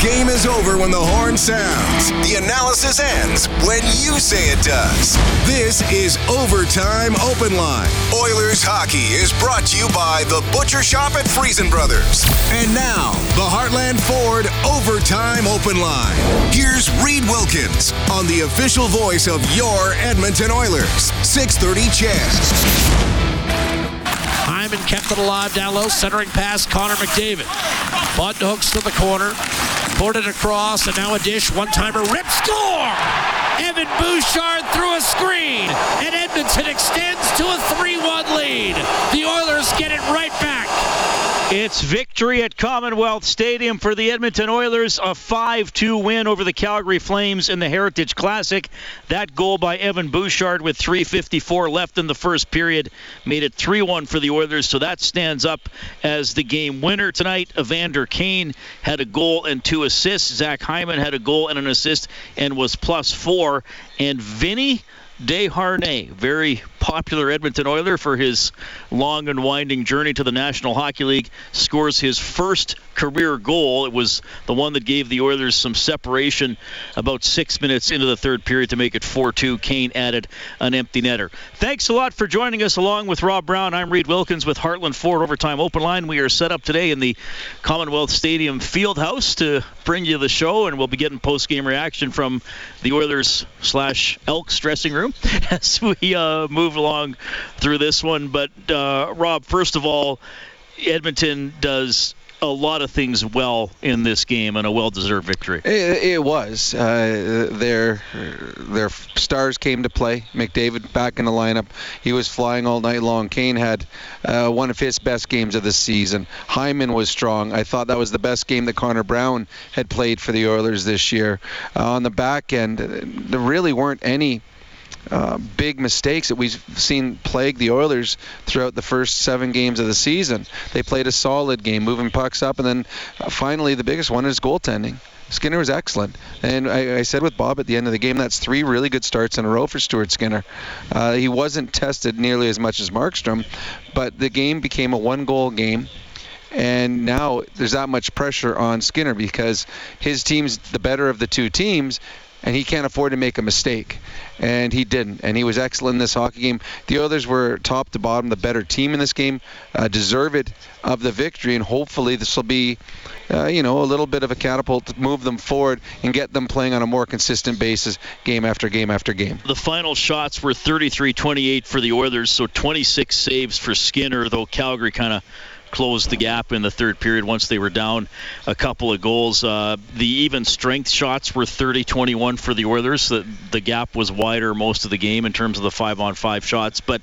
game is over when the horn sounds. The analysis ends when you say it does. This is Overtime Open Line. Oilers hockey is brought to you by the Butcher Shop at Friesen Brothers. And now, the Heartland Ford Overtime Open Line. Here's Reed Wilkins on the official voice of your Edmonton Oilers. 630 CHED. Hyman kept it alive down low, centering pass, Connor McDavid. Button hooks to the corner, poured it across, and now a dish, one-timer, rip, score! Evan Bouchard through a screen, and Edmonton extends to a 3-1 lead. The Oilers get it right back. It's victory at Commonwealth Stadium for the Edmonton Oilers, a 5-2 win over the Calgary Flames in the Heritage Classic. That goal by Evan Bouchard with 3:54 left in the first period made it 3-1 for the Oilers, so that stands up as the game winner tonight. Evander Kane had a goal and two assists. Zach Hyman had a goal and an assist and was plus four. And Vinny Desharnais, very popular Edmonton Oiler for his long and winding journey to the National Hockey League, scores his first career goal. It was the one that gave the Oilers some separation about six minutes into the third period to make it 4 2. Kane added an empty netter. Thanks a lot for joining us along with Rob Brown. I'm Reed Wilkins with Heartland Ford Overtime Open Line. We are set up today in the Commonwealth Stadium Field House to bring you the show, and we'll be getting post game reaction from the Oilers slash Elks dressing room as we uh, move along through this one. But, uh, Rob, first of all, Edmonton does a lot of things well in this game and a well-deserved victory. It, it was. Uh, their their stars came to play. McDavid back in the lineup. He was flying all night long. Kane had uh, one of his best games of the season. Hyman was strong. I thought that was the best game that Connor Brown had played for the Oilers this year. Uh, on the back end, there really weren't any uh, big mistakes that we've seen plague the Oilers throughout the first seven games of the season. They played a solid game, moving pucks up, and then uh, finally the biggest one is goaltending. Skinner was excellent, and I, I, said with Bob at the end of the game, that's three really good starts in a row for Stuart Skinner. Uh, he wasn't tested nearly as much as Markstrom, but the game became a one-goal game and now there's that much pressure on Skinner because his team's the better of the two teams and he can't afford to make a mistake. And he didn't. And he was excellent in this hockey game. The others were top to bottom the better team in this game, uh, deserve it of the victory, and hopefully this will be, uh, you know, a little bit of a catapult to move them forward and get them playing on a more consistent basis, game after game after game. The final shots were 33-28 for the Oilers, so 26 saves for Skinner, though Calgary kind of closed the gap in the third period once they were down a couple of goals. Uh, the even strength shots were 30-21 for the Oilers. The, the gap was wider most of the game in terms of the five-on-five shots. But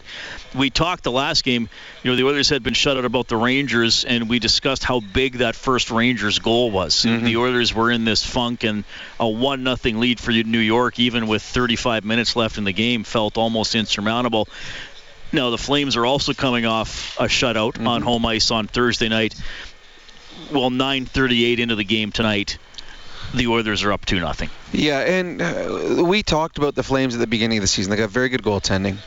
we talked the last game. You know, the Oilers had been shut out about the Rangers, and we discussed how big that first Rangers goal was. Mm-hmm. The Oilers were in this funk, and a one nothing lead for New York, even with 35 minutes left in the game, felt almost insurmountable. Now the Flames are also coming off a shutout mm-hmm. on home ice on Thursday night. Well, 9:38 into the game tonight, the Oilers are up two nothing. Yeah, and uh, we talked about the Flames at the beginning of the season. They got very good goaltending.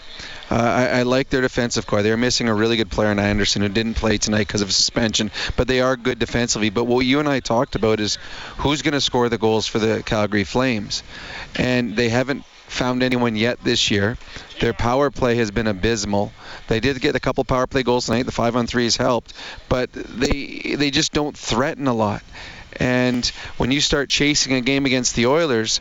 Uh, I, I, like their defensive core. They're missing a really good player in Andersson who didn't play tonight because of suspension, but they are good defensively. But what you and I talked about is who's going to score the goals for the Calgary Flames, and they haven't found anyone yet this year. Their power play has been abysmal. They did get a couple power play goals tonight. The five on threes helped, but they they just don't threaten a lot. And when you start chasing a game against the Oilers,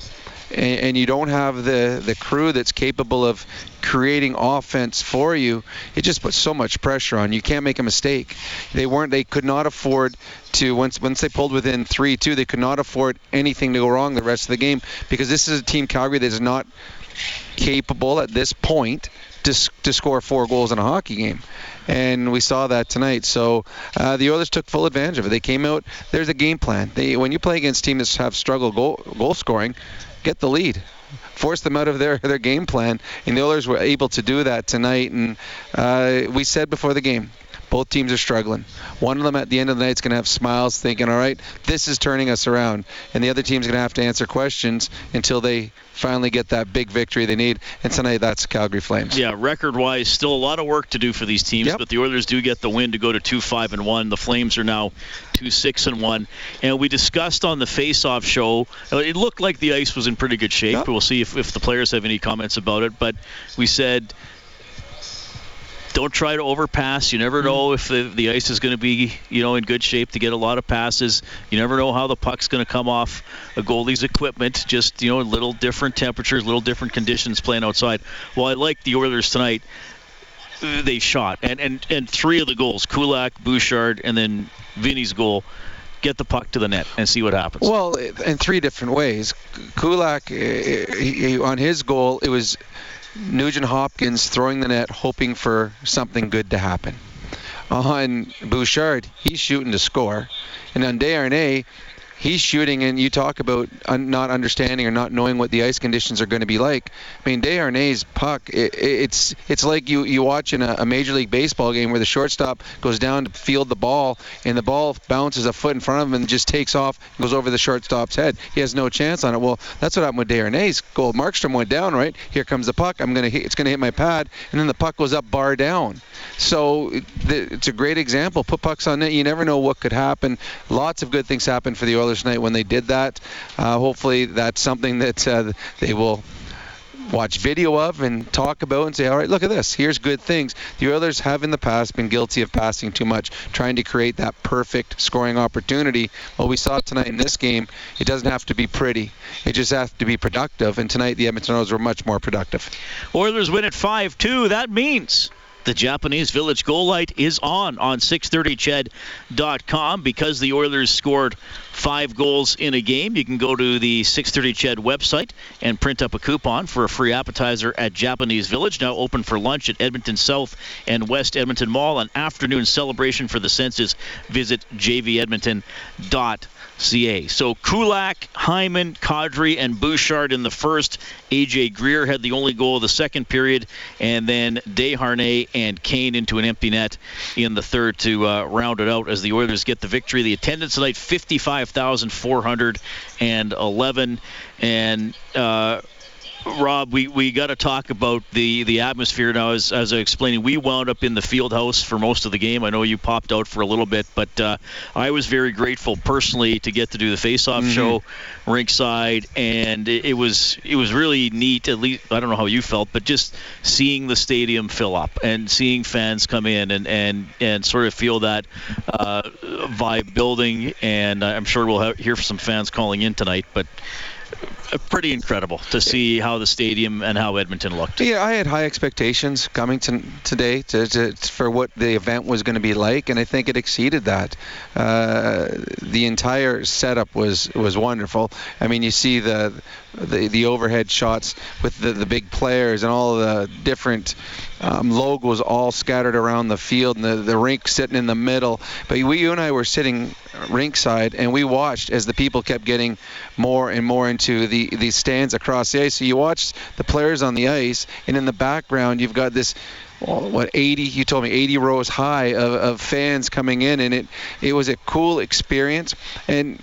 and, and you don't have the the crew that's capable of creating offense for you, it just puts so much pressure on. You can't make a mistake. They weren't. They could not afford to once once they pulled within three two. They could not afford anything to go wrong the rest of the game because this is a team Calgary that is not capable at this point to, to score four goals in a hockey game. And we saw that tonight. So uh, the Oilers took full advantage of it. They came out. There's a game plan. They, when you play against teams that have struggled goal, goal scoring, get the lead force them out of their, their game plan. And the Oilers were able to do that tonight. And uh, we said before the game, Both teams are struggling. One of them at the end of the night is going to have smiles, thinking, "All right, this is turning us around," and the other team's going to have to answer questions until they finally get that big victory they need. And tonight, that's Calgary Flames. Yeah, record-wise, still a lot of work to do for these teams, yep. but the Oilers do get the win to go to two five and one. The Flames are now two six and one. And we discussed on the face-off show, uh, it looked like the ice was in pretty good shape. Yep. We'll see if, if the players have any comments about it. But we said don't try to overpass. You never know if the, the ice is going to be, you know, in good shape to get a lot of passes. You never know how the puck's going to come off a goalie's equipment. Just, you know, little different temperatures, little different conditions playing outside. Well, I like the Oilers tonight. They shot. And, and, and three of the goals, Kulak, Bouchard, and then Vinny's goal, get the puck to the net and see what happens. Well, in three different ways. Kulak, eh, he, he, on his goal, it was Nugent Hopkins throwing the net, hoping for something good to happen. On Bouchard, he's shooting to score. And on Desharnais, he's shooting, and you talk about un- not understanding or not knowing what the ice conditions are going to be like. I mean, Desharnais' puck, it, it's it's like you you watching a, a Major League Baseball game where the shortstop goes down to field the ball, and the ball bounces a foot in front of him and just takes off, and goes over the shortstop's head. He has no chance on it. Well, that's what happened with Desharnais' goal. Markstrom went down, right? Here comes the puck. I'm gonna hit, it's gonna hit my pad, and then the puck goes up bar down. So it's a great example. Put pucks on net. You never know what could happen. Lots of good things happen for the Oilers tonight when they did that. Uh, hopefully, that's something that uh, they will watch video of and talk about and say, all right, look at this. Here's good things. The Oilers have in the past been guilty of passing too much, trying to create that perfect scoring opportunity. Well, we saw tonight in this game, it doesn't have to be pretty. It just has to be productive. And tonight, the Edmonton Oilers were much more productive. Oilers win at 5 2. That means the Japanese Village goal light is on on 630ched.com because the Oilers scored five goals in a game. You can go to the 630 Ched website and print up a coupon for a free appetizer at Japanese Village, now open for lunch at Edmonton South and West Edmonton Mall. An afternoon celebration for the senses. Visit jvedmonton.com CA. So Kulak, Hyman, Kadri, and Bouchard in the first. AJ Greer had the only goal of the second period, and then Desharnais and Kane into an empty net in the third to uh, round it out as the Oilers get the victory. The attendance tonight 55,411, and uh, Rob, we, we got to talk about the, the atmosphere now. As, as I was explaining, we wound up in the field house for most of the game. I know you popped out for a little bit, but uh, I was very grateful personally to get to do the face-off mm-hmm. show rinkside, and it, it, was it was really neat. At least I don't know how you felt, but just seeing the stadium fill up and seeing fans come in and and, and sort of feel that uh, vibe building. And I'm sure we'll have, hear from some fans calling in tonight, but pretty incredible to see how the stadium and how Edmonton looked. Yeah, I had high expectations coming to today to, to, for what the event was going to be like, and I think it exceeded that. Uh, the entire setup was was wonderful. I mean, you see the the, the overhead shots with the, the big players and all the different um, logos all scattered around the field and the, the rink sitting in the middle. But we, you and I were sitting rinkside and we watched as the people kept getting more and more into the, the stands across the ice. So you watch the players on the ice, and in the background, you've got this oh, what 80 you told me 80 rows high of, of fans coming in and it it was a cool experience and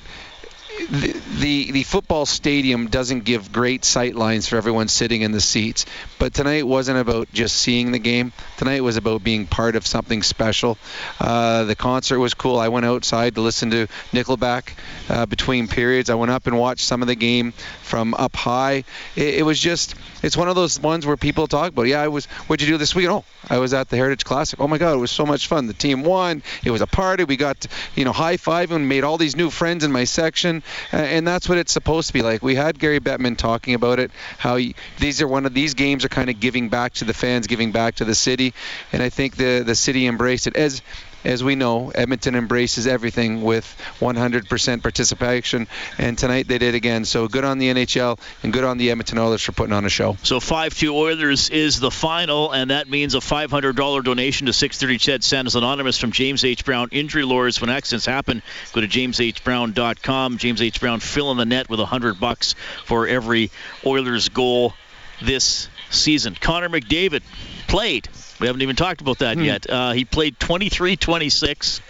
the, the, football stadium doesn't give great sight lines for everyone sitting in the seats. But tonight wasn't about just seeing the game. Tonight was about being part of something special. Uh, the concert was cool. I went outside to listen to Nickelback uh, between periods. I went up and watched some of the game from up high. It, it, was just, it's one of those ones where people talk about, yeah, I was, what'd you do this week? Oh, I was at the Heritage Classic. Oh my God, it was so much fun. The team won. It was a party. We got, you know, high five and made all these new friends in my section. Uh, and that's what it's supposed to be like. We had Gary Bettman talking about it, how he, these are one of these games are kind of giving back to the fans, giving back to the city, and I think the the city embraced it as as we know, Edmonton embraces everything with 100% participation, and tonight they did again. So good on the NHL and good on the Edmonton Oilers for putting on a show. So 5-2 Oilers is the final, and that means a $500 donation to 630 Ched Santa's Anonymous from James H. Brown Injury Lawyers. When accidents happen, go to jameshbrown.com. James H. Brown fill in the net with 100 bucks for every Oilers goal this season. Connor McDavid played We haven't even talked about that hmm. yet. Uh, he played 23-26,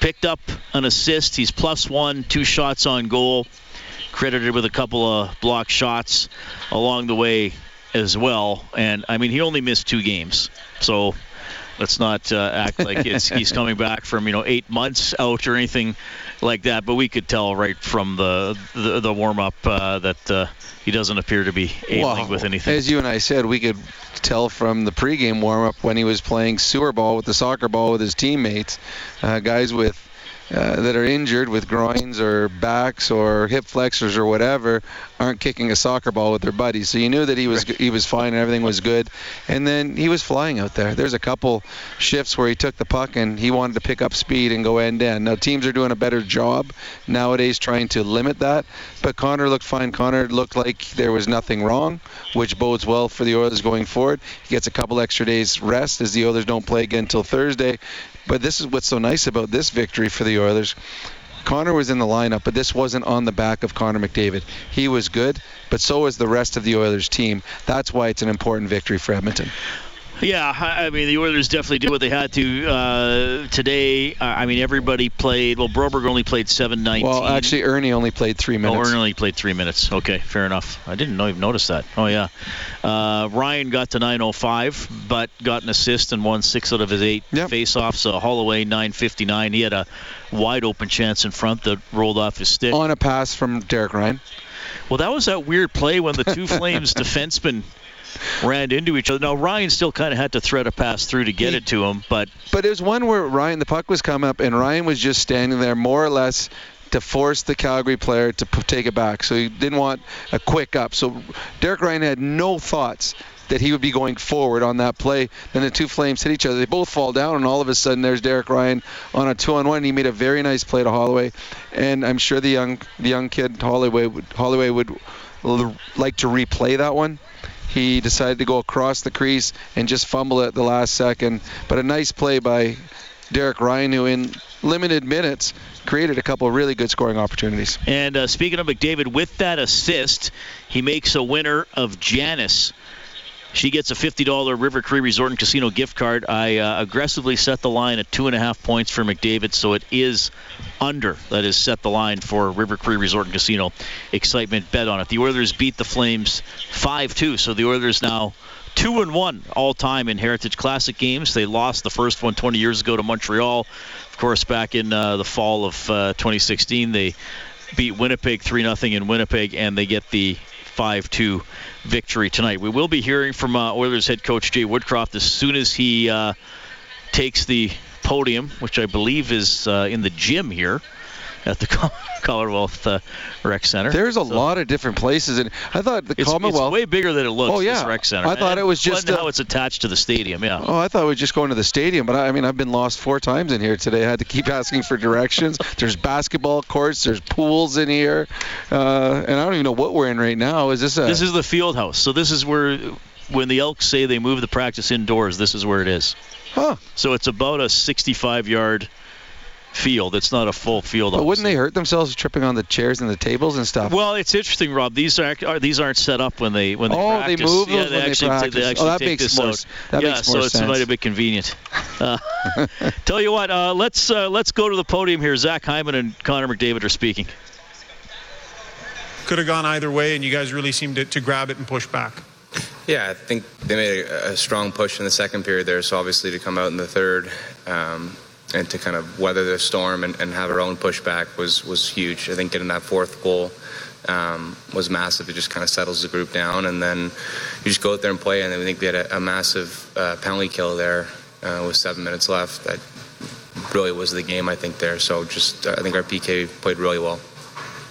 picked up an assist. He's plus one, two shots on goal, credited with a couple of block shots along the way as well. And I mean, he only missed two games, so let's not uh, act like he's coming back from you know eight months out or anything like that. But we could tell right from the the, the warm up uh, that uh, he doesn't appear to be ailing well, with anything. As you and I said, we could tell from the pregame warm up when he was playing sewer ball with the soccer ball with his teammates, uh, guys with uh, that are injured with groins or backs or hip flexors or whatever aren't kicking a soccer ball with their buddies. So you knew that he was he was fine and everything was good. And then he was flying out there. There's a couple shifts where he took the puck and he wanted to pick up speed and go end to end. Now teams are doing a better job nowadays trying to limit that. But Connor looked fine. Connor looked like there was nothing wrong, which bodes well for the Oilers going forward. He gets a couple extra days rest as the Oilers don't play again until Thursday. But this is what's so nice about this victory for the Oilers. Connor was in the lineup, but this wasn't on the back of Connor McDavid. He was good, but so was the rest of the Oilers team. That's why it's an important victory for Edmonton. Yeah, I mean the Oilers definitely did what they had to uh, today. Uh, I mean everybody played. Well, Broberg only played seven nineteen. Well, actually Erne only played three minutes. Oh, Erne only played three minutes. Okay, fair enough. I didn't know even notice that. Oh yeah, uh, Ryan got to 9:05, but got an assist and won six out of his eight yep. faceoffs. So Holloway 9:59. He had a wide open chance in front that rolled off his stick on a pass from Derek Ryan. Well, that was that weird play when the two Flames defensemen ran into each other. Now Ryan still kind of had to thread a pass through to get he, it to him, but but it was one where Ryan the puck was coming up and Ryan was just standing there more or less to force the Calgary player to p- take it back. So he didn't want a quick up. So Derek Ryan had no thoughts that he would be going forward on that play. Then the two Flames hit each other. They both fall down, and all of a sudden there's Derek Ryan on a two-on-one. He made a very nice play to Holloway, and I'm sure the young the young kid Holloway would Holloway would like to replay that one he decided to go across the crease and just fumble it at the last second. But a nice play by Derek Ryan, who in limited minutes created a couple of really good scoring opportunities. And uh, speaking of McDavid, with that assist, he makes a winner of Janice she gets a $50 River Cree Resort and Casino gift card. I uh, aggressively set the line at two and a half points for McDavid, so it is under. That is set the line for River Cree Resort and Casino. Excitement bet on it. The Oilers beat the Flames 5-2, so the Oilers now two and one all time in Heritage Classic games. They lost the first one 20 years ago to Montreal. Of course, back in uh, the fall of uh, 2016, they beat Winnipeg 3 0 in Winnipeg, and they get the 5 2 victory tonight. We will be hearing from uh, Oilers head coach Jay Woodcroft as soon as he uh, takes the podium, which I believe is uh, in the gym here at the Commonwealth uh, Rec Center. There's a so, lot of different places, and I thought the it's, Commonwealth. It's way bigger than it looks. Oh yeah, Rec Center. I thought and it was just how it's attached to the stadium. Yeah. Oh, I thought we were just going to the stadium, but I, I, mean, I've been lost four times in here today. I had to keep asking for directions. there's basketball courts. There's pools in here, uh, and I don't even know what we're in right now. Is this a? This is the field house. So this is where, when the Elks say they move the practice indoors, this is where it is. Huh. So it's about a 65 yard field. It's not a full field. But wouldn't they hurt themselves tripping on the chairs and the tables and stuff? Well, it's interesting, Rob. These are, are these aren't set up when they when they oh, practice. they move yeah, they actually, they practice. They actually oh, that take makes this more, out. That yeah, makes more so it's sense. quite a bit convenient. Uh, tell you what, uh, let's uh, let's go to the podium here. Zach Hyman and Connor McDavid are speaking. Could have gone either way, and you guys really seemed to, to grab it and push back. Yeah, I think they made a, a, strong push in the second period there. So obviously to come out in the third, um, and to kind of weather the storm and, and have our own pushback was was huge. I think getting that fourth goal um, was massive. It just kind of settles the group down, and then you just go out there and play. And I think we had a, a massive uh, penalty kill there uh, with seven minutes left. That really was the game, I think, there. So just uh, I think our PK played really well.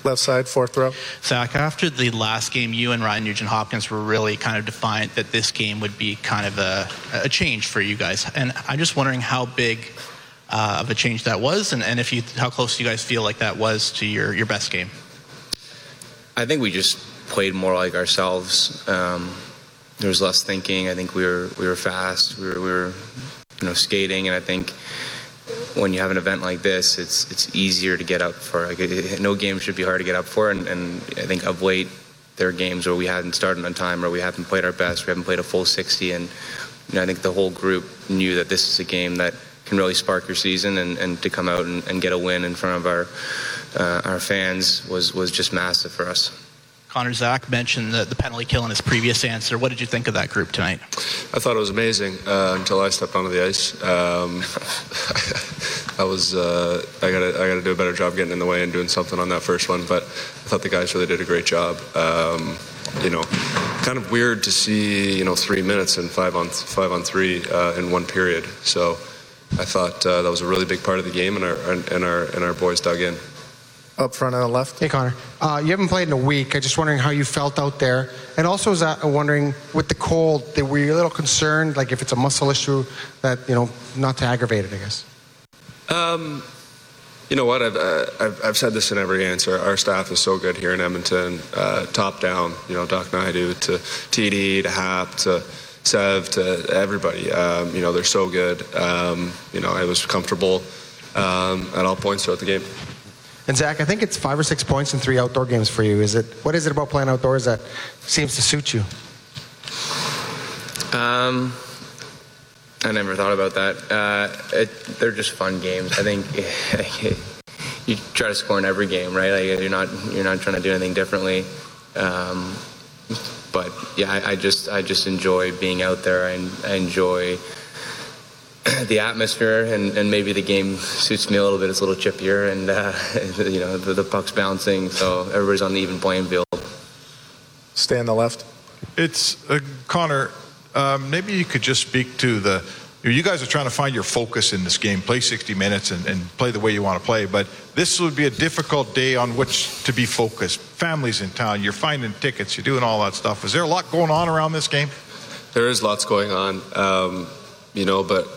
Left side, fourth row. Zach, after the last game, you and Ryan Nugent Hopkins were really kind of defiant that this game would be kind of a, a change for you guys. And I'm just wondering how big uh, of a change that was, and, and if you how close do you guys feel like that was to your, your best game? I think we just played more like ourselves. Um, there was less thinking. I think we were we were fast. We were, we were you know skating, and I think when you have an event like this, it's it's easier to get up for. Like no game should be hard to get up for, and, and I think of late there are games where we haven't started on time or we haven't played our best. We haven't played a full 60, and you know, I think the whole group knew that this is a game that can really spark your season, and, and to come out and, and get a win in front of our uh, our fans was was just massive for us. Connor Zach mentioned the, the penalty kill in his previous answer. What did you think of that group tonight? I thought it was amazing uh, until I stepped onto the ice. Um, I was uh, I got I got to do a better job getting in the way and doing something on that first one. But I thought the guys really did a great job. Um, you know, kind of weird to see you know three minutes and five on five on three uh, in one period. So I thought uh, that was a really big part of the game, and our and our and our boys dug in. Up front on the left. Hey, Connor. Uh, you haven't played in a week. I'm just wondering how you felt out there. And also, was that, wondering with the cold, that were you a little concerned, like if it's a muscle issue, that, you know, not to aggravate it, I guess? Um, you know what? I've, uh, I've, I've, said this in every answer. Our staff is so good here in Edmonton, uh, top down. You know, Doc Naidu to TD to Hap to Sev to everybody. Um, you know, they're so good. Um, you know, I was comfortable um, at all points throughout the game. And Zach, I think it's five or six points in three outdoor games for you. Is it? What is it about playing outdoors that seems to suit you? Um, I never thought about that. Uh, it, they're just fun games. I think you try to score in every game, right? Like you're not you're not trying to do anything differently. Um, but yeah, I, I, just I just enjoy being out there and I enjoy the atmosphere and, and maybe the game suits me a little bit. It's a little chippier and uh, you know the, the, puck's bouncing, so everybody's on the even playing field. Stay on the left. It's uh, Connor. Um, maybe you could just speak to the. You guys are trying to find your focus in this game, play 60 minutes and, and play the way you want to play. But this would be a difficult day on which to be focused. Families in town, you're finding tickets, you're doing all that stuff. Is there a lot going on around this game? There is lots going on, um, you know, but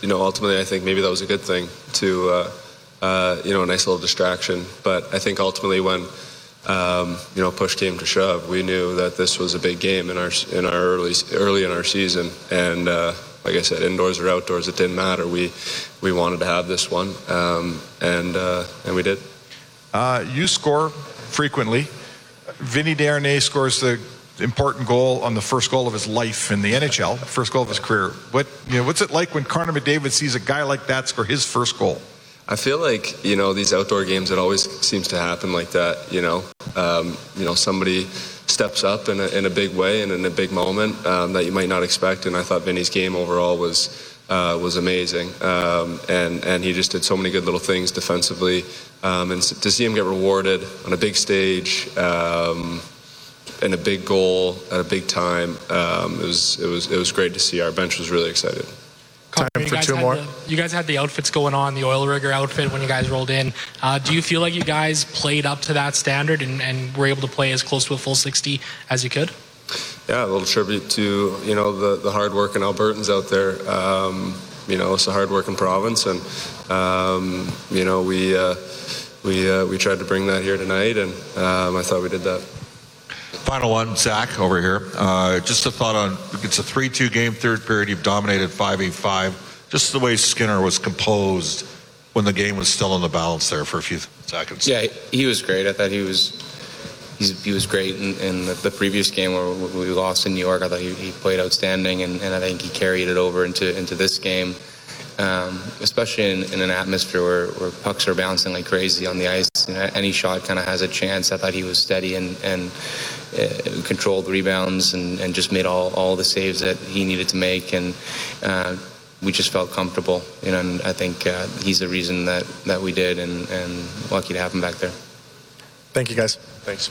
you know, ultimately, I think maybe that was a good thing to, uh, uh, you know, a nice little distraction. But I think ultimately, when um, you know push came to shove, we knew that this was a big game in our in our early early in our season, and uh, like I said, indoors or outdoors, it didn't matter. We we wanted to have this one, um, and uh, and we did. Uh, you score frequently. Vinny Desharnais scores the important goal on the first goal of his life in the NHL, first goal of his career. What you know, what's it like when Connor McDavid sees a guy like that score his first goal? I feel like you know these outdoor games. It always seems to happen like that. You know, um, you know somebody steps up in a, in a big way and in a big moment um, that you might not expect. And I thought Vinny's game overall was. Uh, was amazing, um, and and he just did so many good little things defensively, um, and to see him get rewarded on a big stage, um, and a big goal at a big time. Um, it was it was it was great to see. Our bench was really excited. Time for two more. The, you guys had the outfits going on, the oil rigger outfit when you guys rolled in. Uh, do you feel like you guys played up to that standard and, and were able to play as close to a full 60 as you could? Yeah, a little tribute to you know the the hard working Albertans out there. Um, you know, it's a hard working province, and um, you know we uh, we uh, we tried to bring that here tonight, and um, I thought we did that. Final one, Zach over here. Uh, just a thought on it's a 3 2 game, third period. You've dominated 5 8 5. Just the way Skinner was composed when the game was still in the balance there for a few seconds. Yeah, he was great. I thought he was. he was great in, in the, the, previous game where we lost in New York. I thought he, he played outstanding, and, and, I think he carried it over into into this game, um, especially in, in, an atmosphere where, where, pucks are bouncing like crazy on the ice. You know, any shot kind of has a chance. I thought he was steady and and uh, controlled rebounds and, and, just made all, all the saves that he needed to make. And uh, we just felt comfortable. You know, and I think uh, he's the reason that, that we did, and, and lucky to have him back there. Thank you, guys. Thanks.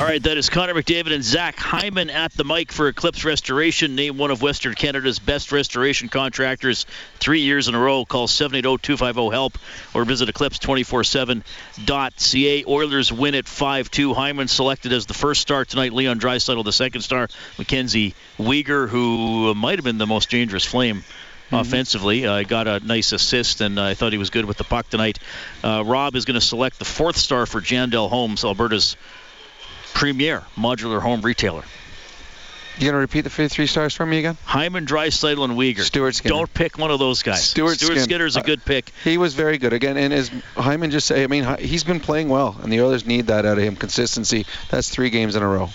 All right, that is Connor McDavid and Zach Hyman at the mic for Eclipse Restoration, named one of Western Canada's best restoration contractors three years in a row. Call 780-250-HELP or visit eclipse247.ca. Oilers win at 5-2. Hyman selected as the first star tonight. Leon Draisaitl the second star. Mackenzie Weegar, who might have been the most dangerous Flame Mm-hmm. offensively. Uh, got a nice assist, and uh, I thought he was good with the puck tonight. Uh, Rob is going to select the fourth star for Jandel Homes, Alberta's premier modular home retailer. You gonna repeat the three stars for me again? Hyman, Draisaitl, and Weegar. Stuart Skinner. Don't pick one of those guys. Stuart, Stuart Skinner. Skinner's a good pick. he was very good again, and as Hyman just said, I mean, he's been playing well, and the Oilers need that out of him. Consistency. That's three games in a row.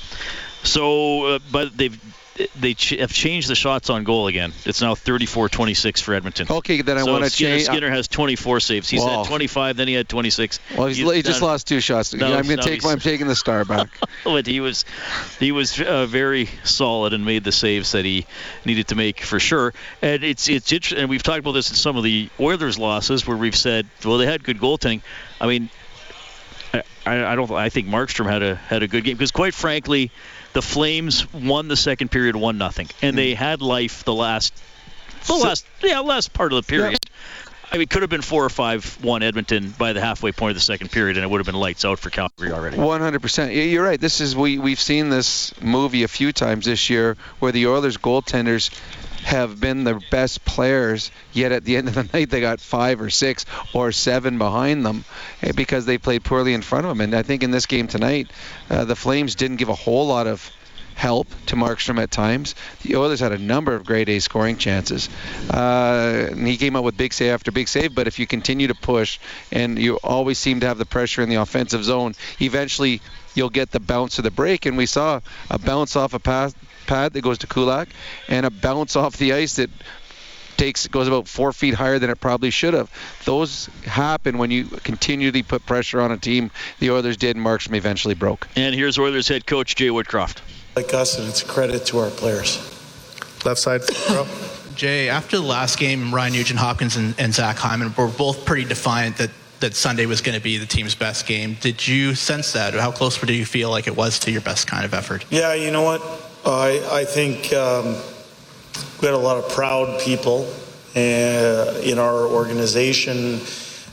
So, uh, but they've they ch- have changed the shots on goal again. It's now 34-26 for Edmonton. Okay, then I so want to Skinner, change. Skinner has 24 saves. He's had 25, then he had 26. Well, he's, he just done- lost two shots. No, I'm going no, to take. I'm taking the star back. but he was he was uh, very solid and made the saves that he needed to make for sure. And it's it's interesting. And we've talked about this in some of the Oilers losses where we've said, well, they had good goaltending. I mean, I, I don't. I think Markstrom had a had a good game because, quite frankly, the Flames won the second period one nothing, and they hmm. had life the last the last yeah last part of the period. I mean, it could have been four or five one Edmonton by the halfway point of the second period, and it would have been lights out for Calgary already. 100%. Yeah, You're right. This is we we've seen this movie a few times this year where the Oilers goaltenders have been the best players, yet at the end of the night they got five or six or seven behind them eh, because they played poorly in front of them. And I think in this game tonight, uh, the Flames didn't give a whole lot of help to Markstrom at times. The Oilers had a number of grade A scoring chances. Uh, and he came out with big save after big save, but if you continue to push and you always seem to have the pressure in the offensive zone, eventually you'll get the bounce of the break. And we saw a bounce off a pass, pad that goes to Kulak and a bounce off the ice that takes goes about four feet higher than it probably should have. Those happen when you continually put pressure on a team. The Oilers did, and Markstrom eventually broke. And here's Oilers head coach Jay Woodcroft. Like us, and it's a credit to our players. Left side, bro. Jay, after the last game, Ryan Nugent Hopkins and, and Zach Hyman were both pretty defiant that, that Sunday was going to be the team's best game. Did you sense that? How close do you feel like it was to your best kind of effort? Yeah, you know what? I I think um, we had a lot of proud people uh, in our organization,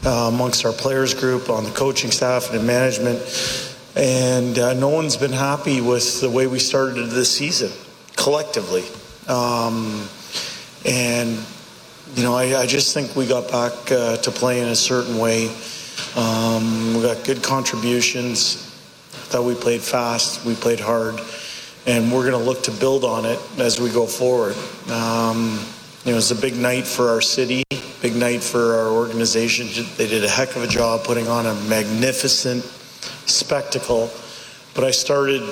uh, amongst our players group, on the coaching staff and in management, and uh, no one's been happy with the way we started this season collectively. Um, and you know, I, I just think we got back uh, to play in a certain way. Um, we got good contributions. I thought we played fast, we played hard, and we're going to look to build on it as we go forward. Um, you know, it's a big night for our city, big night for our organization. They did a heck of a job putting on a magnificent spectacle. But I started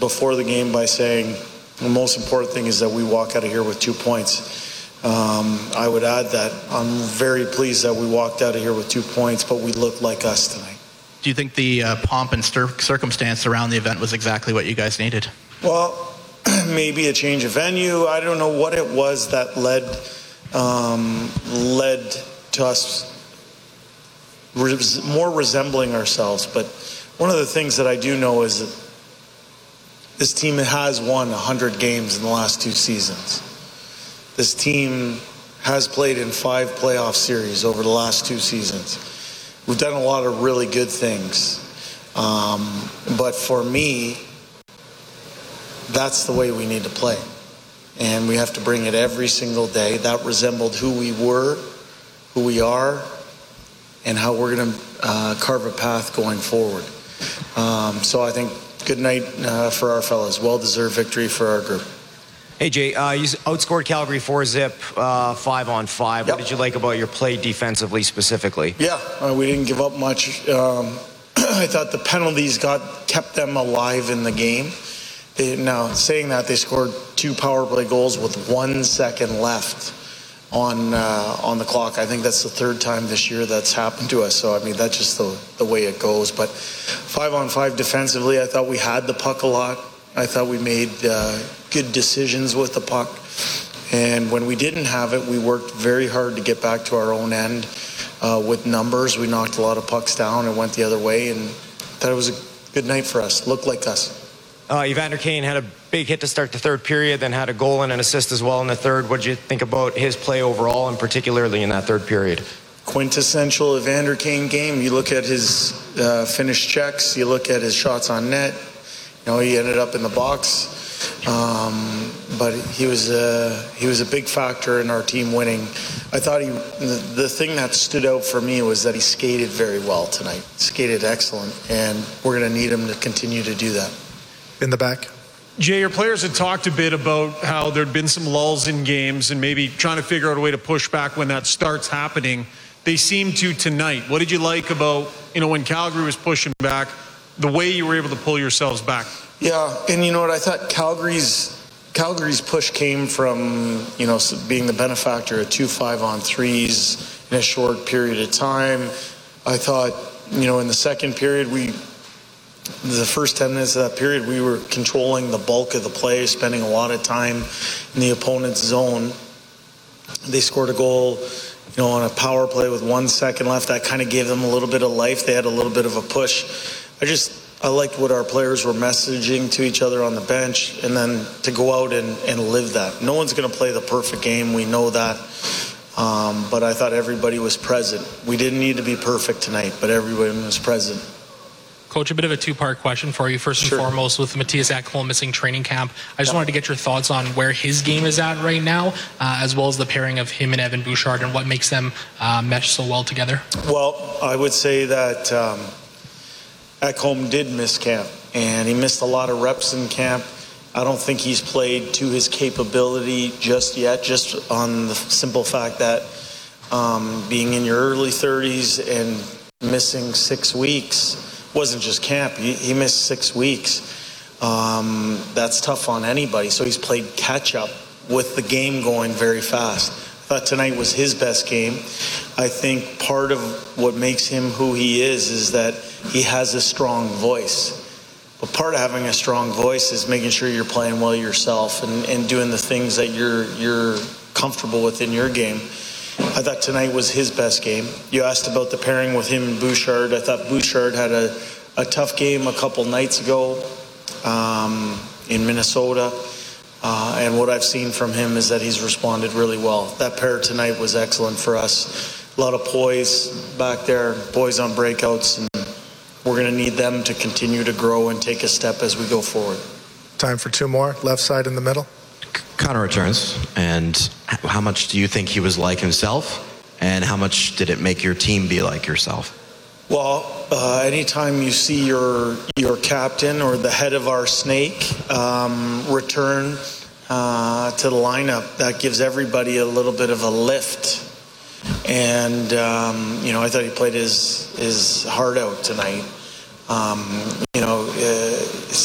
before the game by saying the most important thing is that we walk out of here with two points. Um, I would add that I'm very pleased that we walked out of here with two points, but we looked like us tonight. Do you think the uh, pomp and cir- circumstance around the event was exactly what you guys needed? Well, maybe a change of venue. I don't know what it was that led um, led to us res- more resembling ourselves. But one of the things that I do know is that this team has won 100 games in the last two seasons. This team has played in five playoff series over the last two seasons. We've done a lot of really good things. Um, but for me, that's the way we need to play. And we have to bring it every single day. That resembled who we were, who we are, and how we're going to uh, carve a path going forward. Um, so I think good night uh, for our fellas. Well deserved victory for our group. Hey Jay, uh, you outscored Calgary four zip, uh, five on five. What did you like about your play defensively specifically? Yeah, uh, we didn't give up much. Um, I thought the penalties got kept them alive in the game. They, now, saying that, they scored two power play goals with one second left on uh, on the clock. I think that's the third time this year that's happened to us. So I mean, that's just the the way it goes. But five on five defensively, I thought we had the puck a lot. I thought we made uh, good decisions with the puck. And when we didn't have it, we worked very hard to get back to our own end uh, with numbers. We knocked a lot of pucks down and went the other way, and thought it was a good night for us. Looked like us. Uh, Evander Kane had a big hit to start the third period, then had a goal and an assist as well in the third. What did you think about his play overall, and particularly in that third period? Quintessential Evander Kane game. You look at his uh, finished checks. You look at his shots on net. You know, he ended up in the box. Um, but he was a he was a big factor in our team winning. I thought he the, the thing that stood out for me was that he skated very well tonight. Skated excellent, and we're going to need him to continue to do that. In the back. Jay, your players had talked a bit about how there'd been some lulls in games and maybe trying to figure out a way to push back when that starts happening. They seem to tonight. What did you like about, you know, when Calgary was pushing back, the way you were able to pull yourselves back? Yeah, and you know what? I thought Calgary's Calgary's push came from, you know, being the benefactor of two five on threes in a short period of time. I thought, you know, in the second period, we, the first 10 minutes of that period, we were controlling the bulk of the play, spending a lot of time in the opponent's zone. They scored a goal, you know, on a power play with one second left. That kind of gave them a little bit of life. They had a little bit of a push. I just, I liked what our players were messaging to each other on the bench, and then to go out and, and live that. No one's going to play the perfect game. We know that. Um, but I thought everybody was present. We didn't need to be perfect tonight, but everyone was present. Coach, a bit of a two-part question for you. First and Sure. foremost, with Mattias Ekholm missing training camp, I just wanted to get your thoughts on where his game is at right now, uh, as well as the pairing of him and Evan Bouchard and what makes them uh, mesh so well together. Well, I would say that um, Ekholm did miss camp, and he missed a lot of reps in camp. I don't think he's played to his capability just yet, just on the simple fact that um, being in your early 30s and missing six weeks wasn't just camp, he, he missed six weeks. Um, that's tough on anybody. So he's played catch up with the game going very fast. I thought tonight was his best game. I think part of what makes him who he is is that he has a strong voice. But part of having a strong voice is making sure you're playing well yourself and, and doing the things that you're you're comfortable with in your game. I thought tonight was his best game. You asked about the pairing with him and Bouchard. I thought Bouchard had a, a tough game a couple nights ago um, in Minnesota. Uh, and what I've seen from him is that he's responded really well. That pair tonight was excellent for us. A lot of poise back there, boys on breakouts, and we're going to need them to continue to grow and take a step as we go forward. Time for two more. Left side in the middle. Connor returns, and how much do you think he was like himself? And how much did it make your team be like yourself? Well, uh, anytime you see your your captain or the head of our snake um, return uh, to the lineup, that gives everybody a little bit of a lift. And um, you know, I thought he played his his heart out tonight. Um, you know, uh,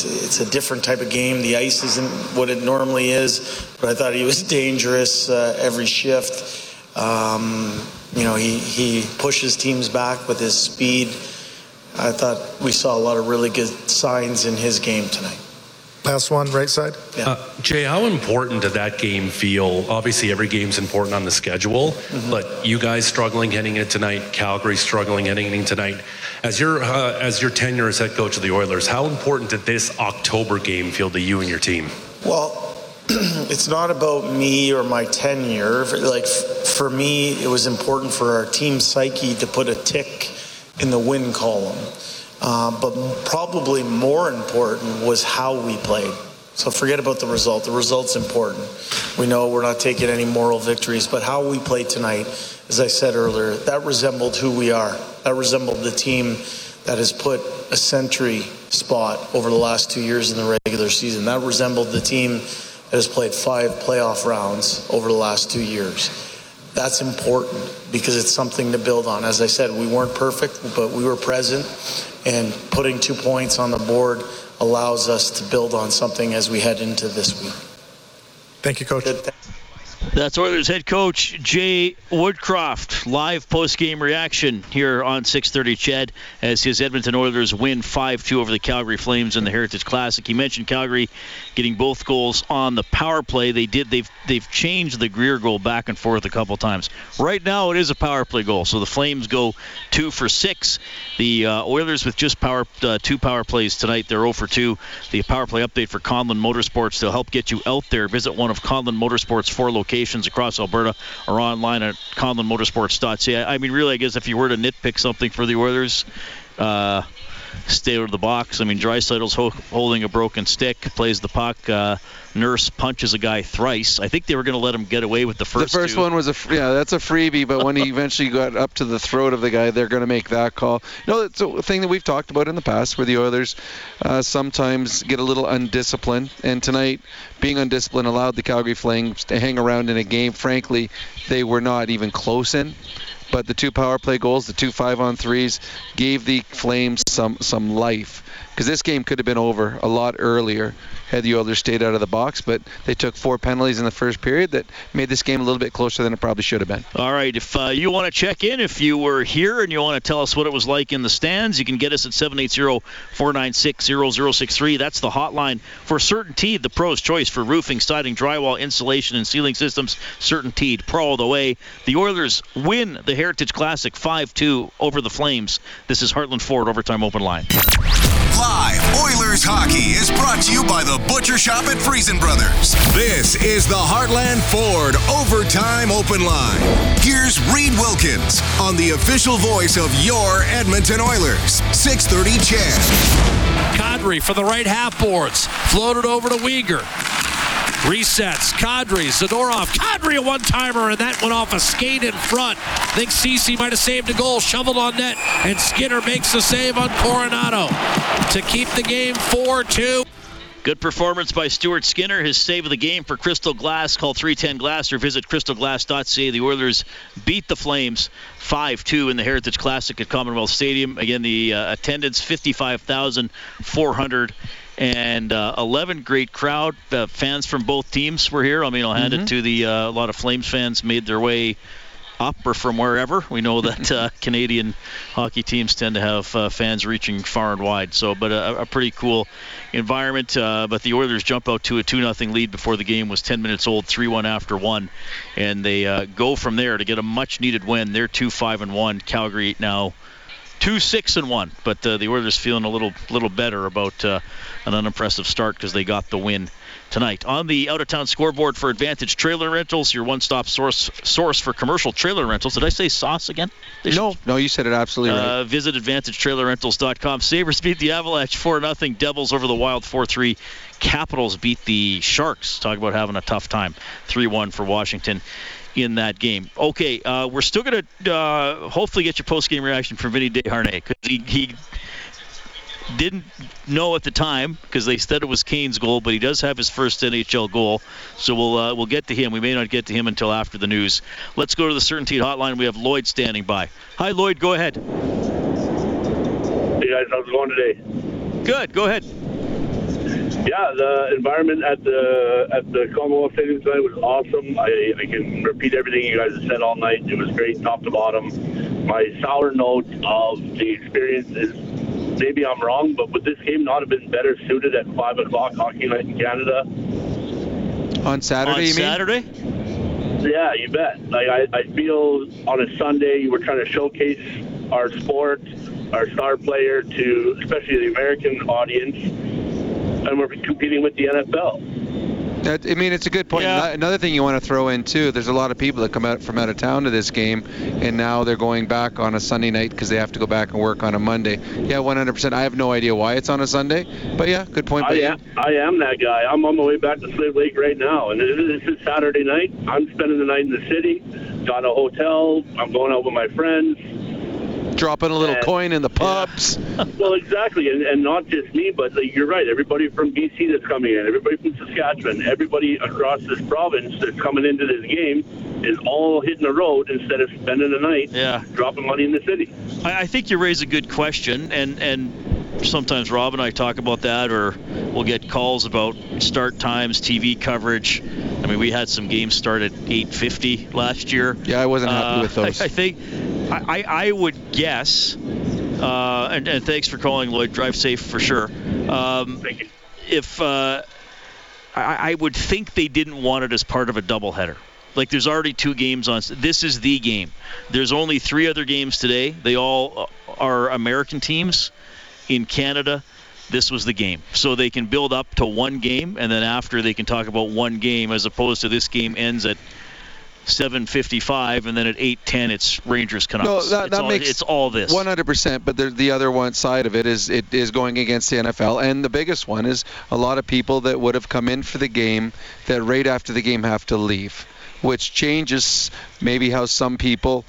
it's, it's a different type of game. The ice isn't what it normally is, but I thought he was dangerous uh, every shift. Um, you know, he, he pushes teams back with his speed. I thought we saw a lot of really good signs in his game tonight. Last one, right side. Uh, Jay, how important did that game feel? Obviously, every game's important on the schedule, but you guys struggling heading into tonight, Calgary struggling heading into tonight. As your uh, as your tenure as head coach of the Oilers, how important did this October game feel to you and your team? Well, it's not about me or my tenure. Like for me, it was important for our team psyche to put a tick in the win column. Uh, but probably more important was how we played. So forget about the result. The result's important. We know we're not taking any moral victories, but how we played tonight, as I said earlier, that resembled who we are. That resembled the team that has put a century spot over the last two years in the regular season. That resembled the team that has played five playoff rounds over the last two years. That's important because it's something to build on. As I said, we weren't perfect, but we were present, and putting two points on the board allows us to build on something as we head into this week. Thank you, Coach. That's Oilers head coach Jay Woodcroft. Live post-game reaction here on 6:30 CHED as his Edmonton Oilers win 5-2 over the Calgary Flames in the Heritage Classic. He mentioned Calgary getting both goals on the power play. They did. They've they've changed the Greer goal back and forth a couple times. Right now it is a power play goal, so the Flames go two for six. The uh, Oilers with just power uh, two power plays tonight. They're 0 for 2. The power play update for Conlon Motorsports to help get you out there. Visit one of Conlon Motorsports' four locations across Alberta or online at conlonmotorsports.ca. I mean, really, I guess if you were to nitpick something for the Oilers, uh, stay out of the box. I mean, Draisaitl's ho- holding a broken stick, plays the puck. Uh, Nurse punches a guy thrice. I think they were going to let him get away with the first. the first two. one was a fr- yeah, that's a freebie. But when he eventually got up to the throat of the guy, they're going to make that call. No, it's a thing that we've talked about in the past, where the Oilers uh, sometimes get a little undisciplined, and tonight, being undisciplined allowed the Calgary Flames to hang around in a game. Frankly, they were not even close in. But the two power play goals, the two five on threes, gave the Flames some some life because this game could have been over a lot earlier had the Oilers stayed out of the box. But they took four penalties in the first period that made this game a little bit closer than it probably should have been. All right, if uh, you want to check in, if you were here and you want to tell us what it was like in the stands, you can get us at 780-496-0063. That's the hotline for Certainteed, the pro's choice for roofing, siding, drywall, insulation, and ceiling systems. Certainteed, pro all the way. The Oilers win the Heritage Classic 5-2 over the Flames. This is Heartland Ford Overtime Open Line. Live Oilers hockey is brought to you by the Butcher Shop at Friesen Brothers. This is the Heartland Ford Overtime Open Line. Here's Reed Wilkins on the official voice of your Edmonton Oilers. 630 CHED. Kadri for the right half boards. Floated over to Weegar. Resets. Kadri, Zadorov. Kadri a one timer, and that went off a skate in front. I think Ceci might have saved a goal, shoveled on net, and Skinner makes the save on Coronato to keep the game 4 2. Good performance by Stuart Skinner. His save of the game for Crystal Glass. Call 310 Glass or visit crystalglass.ca. The Oilers beat the Flames 5 2 in the Heritage Classic at Commonwealth Stadium. Again, the uh, attendance 55,400 and uh, 11 great crowd. Uh, fans from both teams were here. I mean, I'll hand Mm-hmm. it to the uh, a lot of Flames fans made their way up or from wherever. We know that uh, Canadian hockey teams tend to have uh, fans reaching far and wide. So, but a, a pretty cool environment. Uh, but the Oilers jump out to a 2 0 lead before the game was 10 minutes old, 3 1 after one. And they uh, go from there to get a much needed win. They're 2 5 and 1. Calgary now two six and one. But uh, the Oilers feeling a little little better about uh, an unimpressive start because they got the win tonight. On the out of town scoreboard for Advantage Trailer Rentals, your one stop source source for commercial trailer rentals. Did I say sauce again? They No, no, you said it absolutely right. uh, visit AdvantageTrailerRentals.com. Sabres beat the Avalanche 4 0. Devils over the Wild 4 3. Capitals beat the Sharks. Talk about having a tough time. 3 1 for Washington in that game. Okay, uh, we're still going to uh, hopefully get your post game reaction from Vinny Desharnais because he, he didn't know at the time because they said it was Kane's goal, but he does have his first NHL goal. So we'll uh, we'll get to him. We may not get to him until after the news. Let's go to the Certainty Hotline. We have Lloyd standing by. Hi, Lloyd. Go ahead. Hey guys, how's it going today? Good. Go ahead. Yeah, the environment at the at the Commonwealth Stadium tonight was awesome. I, I can repeat everything you guys have said all night. It was great, top to bottom. My sour note of the experience is maybe I'm wrong, but would this game not have been better suited at five o'clock hockey night in Canada? On Saturday, On you mean? Saturday? Yeah, you bet. Like I, I feel on a Sunday we're trying to showcase our sport, our star player to especially the American audience, and we're competing with the NFL. That, I mean, it's a good point. Ano- Another thing you want to throw in too, there's a lot of people that come out from out of town to this game, and now they're going back on a Sunday night because they have to go back and work on a Monday. Yeah, 100%. I have no idea why it's on a Sunday, but yeah, good point. by I you. am, I am that guy. I'm on my way back to Slave Lake right now, and this is Saturday night. I'm spending the night in the city. Got a hotel. I'm going out with my friends. Dropping a little And- coin in the pubs. well, exactly, and, and not just me, but like, you're right. Everybody from BC that's coming in, everybody from Saskatchewan, everybody across this province that's coming into this game is all hitting the road instead of spending the night Yeah. dropping money in the city. I, I think you raise a good question, and and sometimes Rob and I talk about that, or we'll get calls about start times, TV coverage. I mean, we had some games start at 8:50 last year. Yeah, I wasn't happy Uh, with those. I, I think I, I, I would guess, uh, and, and thanks for calling, Lloyd. Drive safe for sure. Um. If uh, I, I would think they didn't want it as part of a doubleheader. Like there's already two games on. This is the game. There's only three other games today. They all are American teams. In Canada, this was the game. So they can build up to one game, and then after they can talk about one game, as opposed to this game ends at 7:55, and then at 8:10 it's Rangers Canucks. No, that, it's, that all, makes it's all this. 100%. But the, the other one side of it is it is going against the NFL, and the biggest one is a lot of people that would have come in for the game that right after the game have to leave, which changes maybe how some people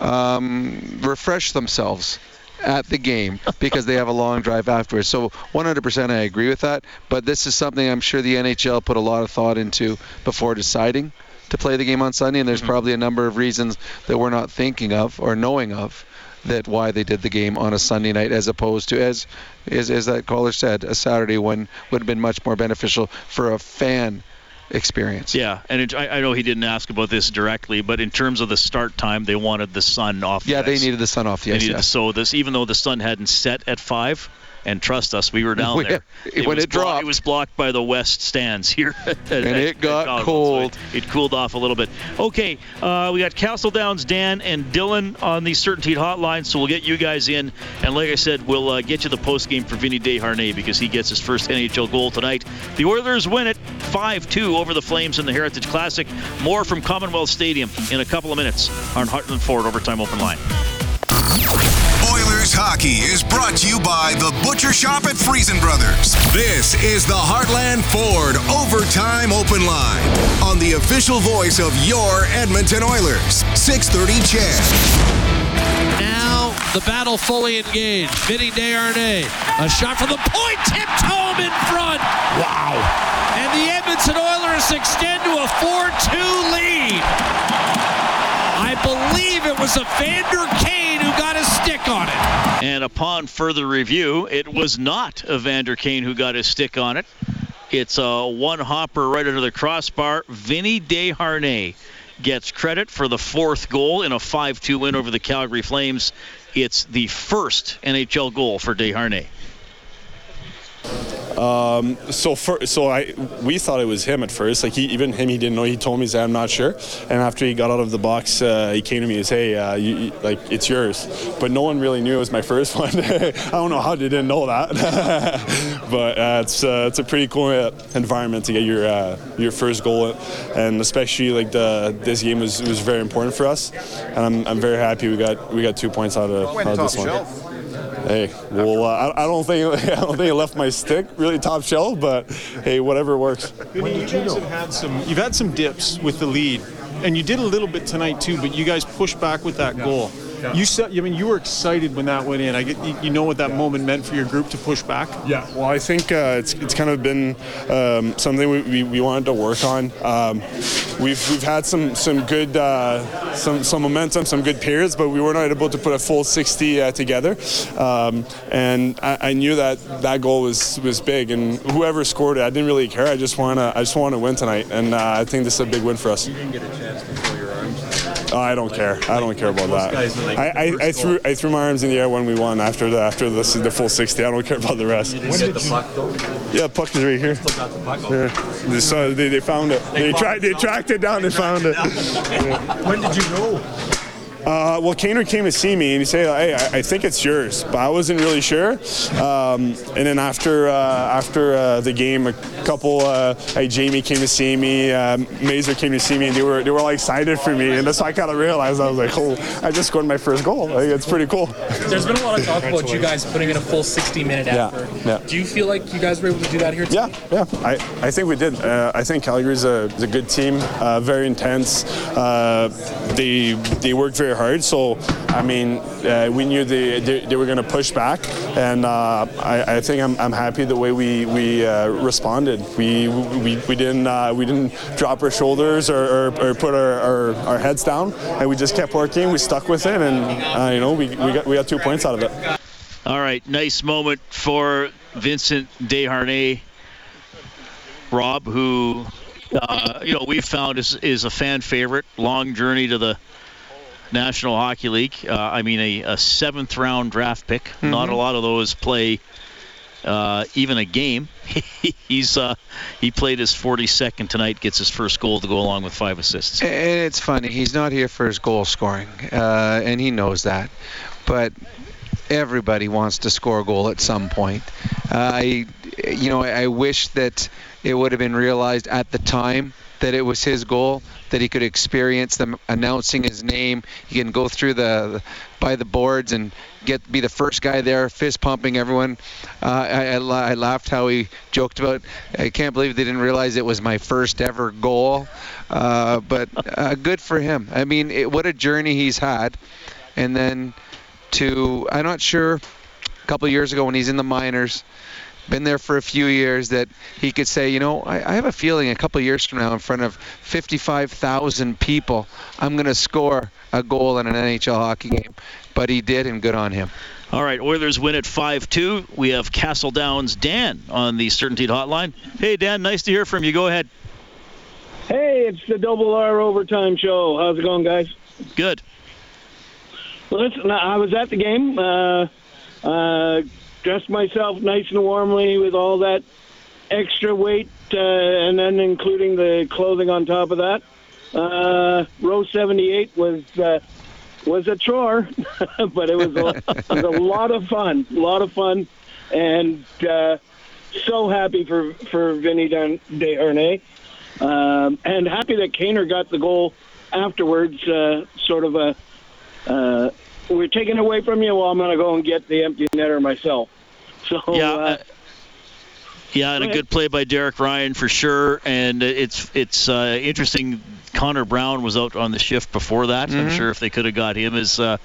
um, refresh themselves at the game because they have a long drive afterwards. So 100% I agree with that. But this is something I'm sure the NHL put a lot of thought into before deciding to play the game on Sunday, and there's mm-hmm. probably a number of reasons that we're not thinking of or knowing of that why they did the game on a Sunday night as opposed to as as, as that caller said a Saturday one would have been much more beneficial for a fan experience. Yeah, and it, I, I, know he didn't ask about this directly, but in terms of the start time, they wanted the sun off. Yeah, the they needed the sun off the they ice. Needed, yeah. So this, even though the sun hadn't set at five, and trust us, we were down there. It when it dropped, it was blocked by the west stands here. at, and at, it got at cold. So it, it, cooled off a little bit. Okay, uh, we got Castle Downs Dan and Dylan on the Certainty Hotline, so we'll get you guys in. And like I said, we'll uh, get you the post game for Vinny Desharnais because he gets his first NHL goal tonight. The Oilers win it 5-2 over the Flames in the Heritage Classic. More from Commonwealth Stadium in a couple of minutes on Heartland Ford Overtime Open Line. Oilers hockey is brought to you by the Butcher Shop at Freson Brothers. This is the Heartland Ford Overtime Open Line on the official voice of your Edmonton Oilers. 630 CHED. Now the battle fully engaged. Vinny Desharnais, a shot from the point, tipped home in front. Wow! And the Edmonton Oilers extend to a 4-2 lead. I believe it was Evander Kane who got his stick on it. And upon further review, it was not Evander Kane who got his stick on it. It's a one hopper right under the crossbar. Vinny Desharnais gets credit for the fourth goal in a 5-2 win over the Calgary Flames. It's the first NHL goal for Desharnais. Um, so for, so I we thought it was him at first. Like he, even him, he didn't know. He told me, said, "I'm not sure." And after he got out of the box, uh, he came to me and said, "Hey, uh, you, like it's yours." But no one really knew it was my first one. I don't know how they didn't know that. but uh, it's uh, it's a pretty cool environment to get your uh, your first goal, and especially like the this game was was very important for us. And I'm, I'm very happy we got we got two points out of, out of this one. Hey, well, uh, I, don't think I don't think it left my stick really top shelf, but hey, whatever works. You guys have had some, you've had some dips with the lead, and you did a little bit tonight too, but you guys pushed back with that goal. You said, I mean, you were excited when that went in. I get, you know what that moment meant for your group to push back. Yeah. Well, I think uh, it's it's kind of been um, something we, we, we, wanted to work on. Um, we've we've had some some good uh, some some momentum, some good periods, but we were not able to put a full 60 uh, together. Um, and I, I, knew that that goal was was big, and whoever scored it, I didn't really care. I just wanna I just want to win tonight, and uh, I think this is a big win for us. You didn't get a chance before your arms. Oh, I don't care. I don't care about that. I, I, I threw I threw my arms in the air when we won after the after the, the full 60. I don't care about the rest. When did the puck though? Yeah, puck is right here. Still got the puck. Yeah. They, saw, they, they found it. They, they tried. They tracked it down. They, found it. when did you know? Uh, well, Kaner came to see me and he said, "Hey, I, I, think it's yours," but I wasn't really sure. Um, and then after uh, after uh, the game, a couple, uh, hey, Jamie came to see me, um, Mazer came to see me, and they were they were like excited for me, and that's why I kind of realized I was like, "Oh, I just scored my first goal. Like, it's pretty cool." There's been a lot of talk about you guys putting in a full 60-minute effort. Yeah, yeah. Do you feel like you guys were able to do that here? Today? Yeah, yeah. I, I think we did. Uh, I think Calgary's a, is a good team, uh, very intense. they they worked very hard. So, I mean, uh, we knew they, they, they were going to push back, and uh, I, I, think I'm, I'm happy the way we we uh, responded. We we, we didn't we didn't drop our shoulders or, or, or put our, our, our, heads down, and we just kept working. We stuck with it, and you know, we, we got we got two points out of it. All right, nice moment for Vincent Desharnais, Rob, who uh, you know we've found is is a fan favorite. Long journey to the National Hockey League. Uh, I mean, a, a, seventh round draft pick. Mm-hmm. Not a lot of those play uh, even a game. He's uh, he played his 42nd tonight. Gets his first goal to go along with five assists. And it's funny. He's not here for his goal scoring, uh, and he knows that. But everybody wants to score a goal at some point. I, you know, I wish that it would have been realized at the time that it was his goal, that he could experience them announcing his name. He can go through the, the by the boards and get be the first guy there, fist pumping everyone. Uh, I, I, I, laughed how he joked about. I can't believe they didn't realize it was my first ever goal. Uh, but uh, good for him. I mean, it, what a journey he's had, and then to I'm not sure. A couple years ago when he's in the minors been there for a few years that he could say, you know, I, I have a feeling a couple years from now in front of 55,000 people, I'm going to score a goal in an NHL hockey game, but he did, and good on him. All right, Oilers win at 5-2. We have Castle Downs Dan on the Certainty Hotline. Hey Dan, nice to hear from you. Go ahead. Hey, it's the Double R Overtime Show. How's it going, guys? Good. Well listen, I was at the game. Uh, uh, dressed myself nice and warmly with all that extra weight, uh, and then including the clothing on top of that. Uh, row 78 was uh, was a chore, but it was, a, it was a lot of fun. A lot of fun, and uh, so happy for for Vinny Desharnais, um, and happy that Kaner got the goal afterwards. Uh, sort of a uh, we're taking away from you. Well, I'm going to go and get the empty netter myself. So Yeah, uh, uh, Yeah, and a good play by Derek Ryan for sure. And it's it's uh, interesting. Connor Brown was out on the shift before that. I'm Mhm. sure if they could have got him as uh,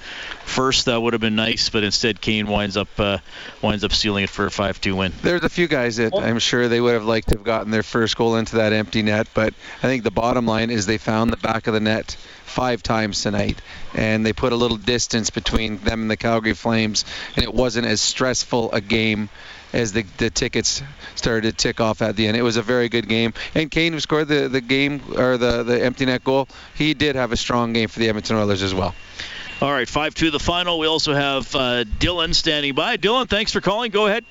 first, that would have been nice. But instead, Kane winds up uh, winds up sealing it for a 5-2 win. There's a few guys that I'm sure they would have liked to have gotten their first goal into that empty net, but I think the bottom line is they found the back of the net five times tonight, and they put a little distance between them and the Calgary Flames, and it wasn't as stressful a game as the, the tickets started to tick off at the end. It was a very good game, and Kane, who scored the, the game or the, the empty net goal, he did have a strong game for the Edmonton Oilers as well. All right, 5-2 the final. We also have uh, Dylan standing by. Dylan, thanks for calling. Go ahead.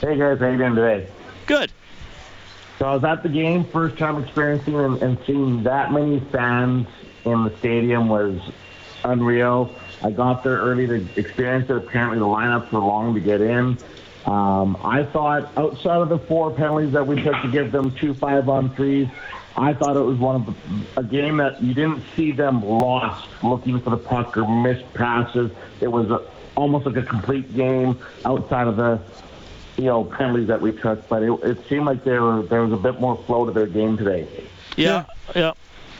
Hey guys, how you doing today? Good. So I was at the game, first time experiencing and, and seeing that many fans in the stadium was unreal. I got there early to experience it. Apparently the lineups were long to get in. Um, I thought outside of the four penalties that we took to give them two five on threes, I thought it was one of the, a game that you didn't see them lost looking for the puck or missed passes. It was a, almost like a complete game outside of the you know penalties that we took, but it, it seemed like there were, there was a bit more flow to their game today. Yeah, yeah. Yeah,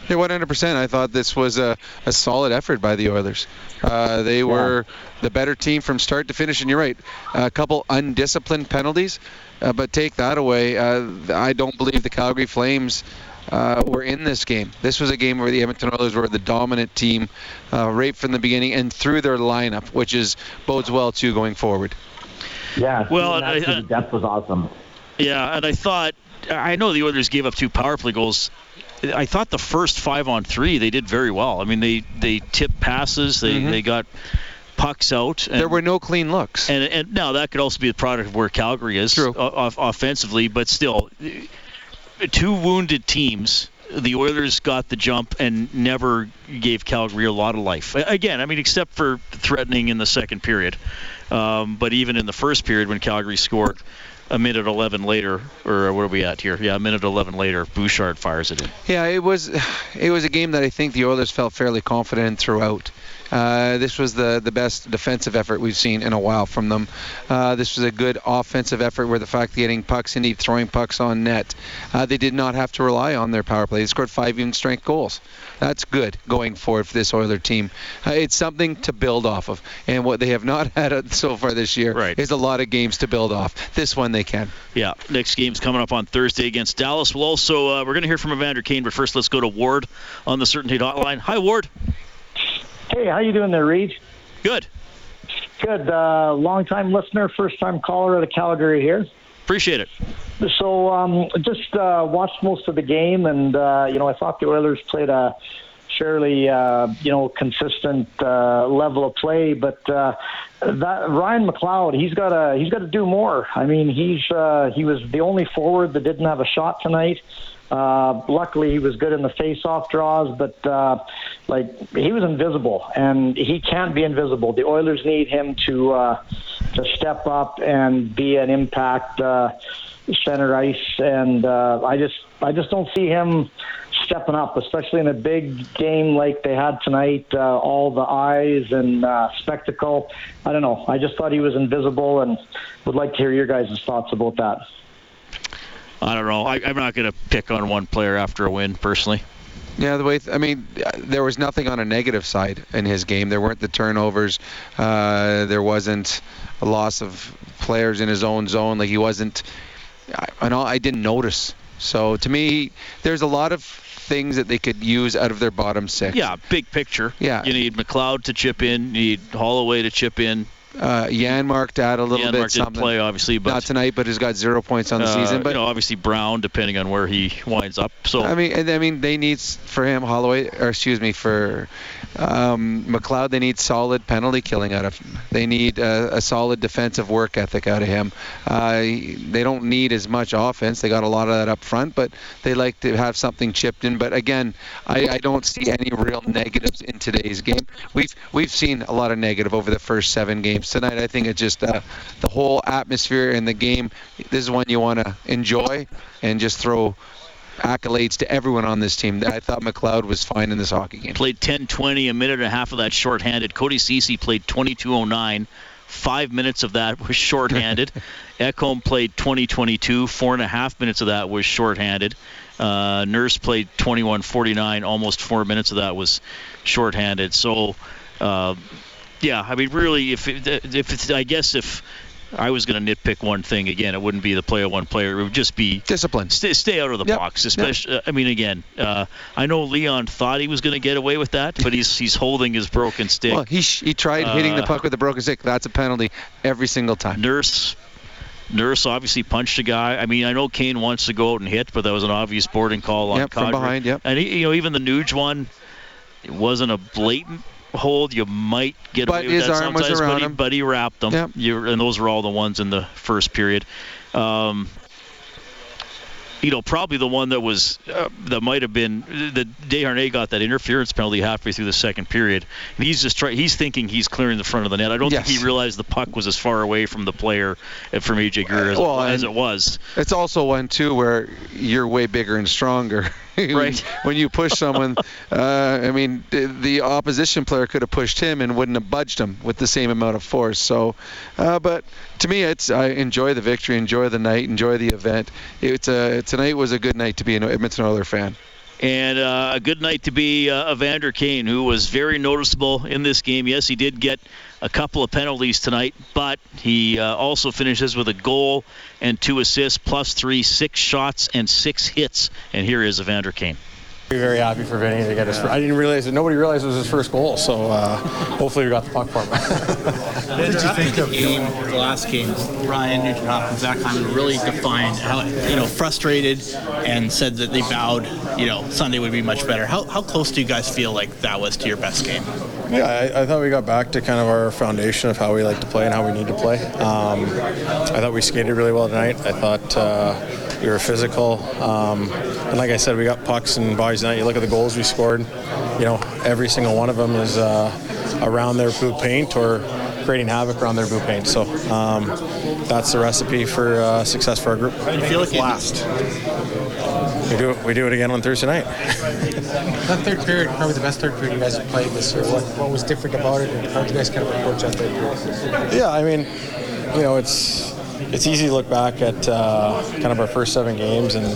100%. I thought this was a, a solid effort by the Oilers. Uh, they were the better team from start to finish, and you're right. A couple undisciplined penalties, uh, but take that away. Uh, I don't believe the Calgary Flames uh, were in this game. This was a game where the Edmonton Oilers were the dominant team uh, right from the beginning and through their lineup, which is bodes well too going forward. Yeah, Well, that I- through I- the depth was awesome. Yeah, and I thought I know the Oilers gave up two power play goals. I thought the first five on three they did very well. I mean they they tipped passes, they Mhm. they got pucks out. And, There were no clean looks. And and now that could also be the product of where Calgary is o- off- offensively, but still, two wounded teams. The Oilers got the jump and never gave Calgary a lot of life. Again, I mean, except for threatening in the second period. Um, but even in the first period, when Calgary scored, a minute 11 later, or where are we at here? Yeah, a minute 11 later, Bouchard fires it in. Yeah, it was it was a game that I think the Oilers felt fairly confident throughout. Uh, this was the the best defensive effort we've seen in a while from them. Uh, this was a good offensive effort where the fact of getting pucks and throwing pucks on net, uh, they did not have to rely on their power play. They scored five even strength goals. That's good going forward for this Oiler team. Uh, it's something to build off of, and what they have not had so far this year is a lot of games to build off. This one they can. Yeah, next game's coming up on Thursday against Dallas. We'll also uh, we're going to hear from Evander Kane, but first let's go to Ward on the Certainty Hotline. Hi, Ward. Hey, how you doing there, Reid? Good. Good. Uh, long time listener, first time caller out of Calgary here. Appreciate it. So, um, just uh, watched most of the game, and uh, you know, I thought the Oilers played a fairly, uh, you know, consistent uh, level of play. But uh, that Ryan McLeod, he's got to he's got to do more. I mean, he's uh, he was the only forward that didn't have a shot tonight. Uh, luckily, he was good in the face-off draws, but uh, like he was invisible, and he can't be invisible. The Oilers need him to uh, to step up and be an impact uh, center ice, and uh, I just I just don't see him stepping up, especially in a big game like they had tonight. Uh, all the eyes and uh, spectacle. I don't know. I just thought he was invisible, and would like to hear your guys' thoughts about that. I don't know. I, I'm not going to pick on one player after a win, personally. Yeah, the way I mean, uh, there was nothing on a negative side in his game. There weren't the turnovers. Uh, there wasn't a loss of players in his own zone. Like he wasn't. I, I know I didn't notice. So to me, there's a lot of things that they could use out of their bottom six. Yeah, big picture. Yeah. You need McLeod to chip in. You need Holloway to chip in. Uh, Janmark out a little Janmark bit didn't play, obviously, but Not tonight, but he's got zero points on the uh, season. But you know, obviously Brown, depending on where he winds up. So I mean, and I mean, they need for him Holloway, or excuse me, for um, McLeod. They need solid penalty killing out of him. They need uh, a solid defensive work ethic out of him. Uh, they don't need as much offense. They got a lot of that up front, but they like to have something chipped in. But again, I, I don't see any real negatives in today's game. We've we've seen a lot of negative over the first seven games tonight. I think it's just uh, the whole atmosphere in the game. This is one you want to enjoy and just throw accolades to everyone on this team. I thought McLeod was fine in this hockey game. played 10-20, a minute and a half of that shorthanded. Cody Ceci played 22:09. Five minutes of that was shorthanded. Ekholm played 20-22. Four and a half minutes of that was shorthanded. Uh, Nurse played 21-49. Almost four minutes of that was shorthanded. So, uh, yeah, I mean, really, if it, if it's, I guess if I was going to nitpick one thing again, it wouldn't be the player one player. It would just be discipline. Stay, stay out of the Yep. box, especially. I mean, again, uh, I know Leon thought he was going to get away with that, but he's he's holding his broken stick. Well, he sh- he tried hitting the Uh, puck with a broken stick. That's a penalty every single time. Nurse. Nurse obviously punched a guy. I mean, I know Kane wants to go out and hit, but that was an obvious boarding call on Yep, from behind, yep. And he, you know, even the Nuge one, it wasn't a blatant hold. You might get But away with his that arm was around but, he, him. but he wrapped them. Yep. You, and those were all the ones in the first period. Um, you know, probably the one that was uh, that might have been the Desharnais got that interference penalty halfway through the second period. And he's just try, he's thinking he's clearing the front of the net. I don't Yes. think he realized the puck was as far away from the player uh, from AJ Greer as, well, as it was. It's also one too where you're way bigger and stronger. Right. when you push someone, uh, I mean, the, the opposition player could have pushed him and wouldn't have budged him with the same amount of force. So, uh, but to me, it's I enjoy the victory, enjoy the night, enjoy the event. It's a tonight was a good night to be an Edmonton Oilers fan. And uh, a good night to be uh, Evander Kane, who was very noticeable in this game. Yes, he did get a couple of penalties tonight, but he uh, also finishes with a goal and two assists, plus three, six shots, and six hits. And here is Evander Kane. Very happy for Vinny to get his. I didn't realize that nobody realized it was his first goal, so uh, hopefully we got the puck for him. What did you think of the game, the last game? Ryan Nugent Hopkins, Zach Hyman really defined how you know frustrated and said that they vowed you know Sunday would be much better. How, how close do you guys feel like that was to your best game? Yeah, I, I thought we got back to kind of our foundation of how we like to play and how we need to play. Um, I thought we skated really well tonight. I thought uh, we were physical, um, and like I said, we got pucks and bodies tonight. You look at the goals we scored. You know, every single one of them is uh, around their boot paint or creating havoc around their boot paint. So um, that's the recipe for uh, success for our group. Do you feel like last? We do it. We do it again on Thursday night. That third period, probably the best third period you guys have played this year. What, what was different about it, and how did you guys kind of approach that third period? Yeah, I mean, you know, it's it's easy to look back at uh, kind of our first seven games and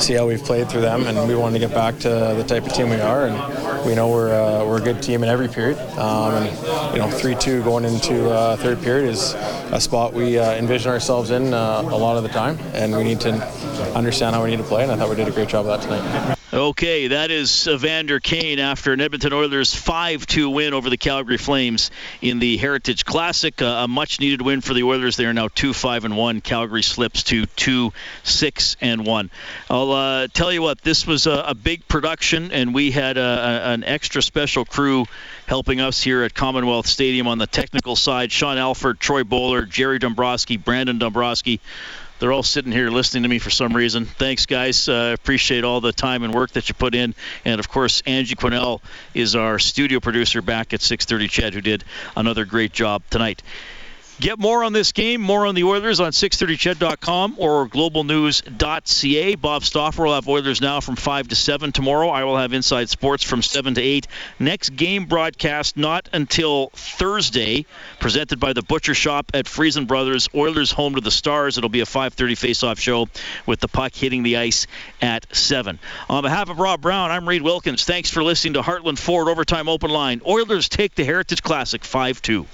see how we've played through them, and we wanted to get back to the type of team we are, and we know we're uh, we're a good team in every period, um, and you know, three-two going into uh, third period is a spot we uh, envision ourselves in uh, a lot of the time, and we need to understand how we need to play, and I thought we did a great job of that tonight. Okay, that is Evander Kane after an Edmonton Oilers 5-2 win over the Calgary Flames in the Heritage Classic. Uh, a much-needed win for the Oilers. They are now 2-5 and 1. Calgary slips to 2-6 and 1. I'll uh, tell you what, this was a, a big production, and we had a, a, an extra special crew helping us here at Commonwealth Stadium on the technical side. Sean Alford, Troy Bowler, Jerry Dombrowski, Brandon Dombrowski. They're all sitting here listening to me for some reason. Thanks, guys. Uh, appreciate all the time and work that you put in. And of course, Angie Quinnell is our studio producer back at 6:30. CHED, who did another great job tonight. Get more on this game, more on the Oilers on 630ched.com or globalnews.ca. Bob Stauffer will have Oilers now from 5 to 7 tomorrow. I will have Inside Sports from 7 to 8. Next game broadcast not until Thursday, presented by the Butcher Shop at Freson Brothers. Oilers home to the Stars. It'll be a 5:30 face-off show with the puck hitting the ice at 7. On behalf of Rob Brown, I'm Reid Wilkins. Thanks for listening to Heartland Ford Overtime Open Line. Oilers take the Heritage Classic 5-2.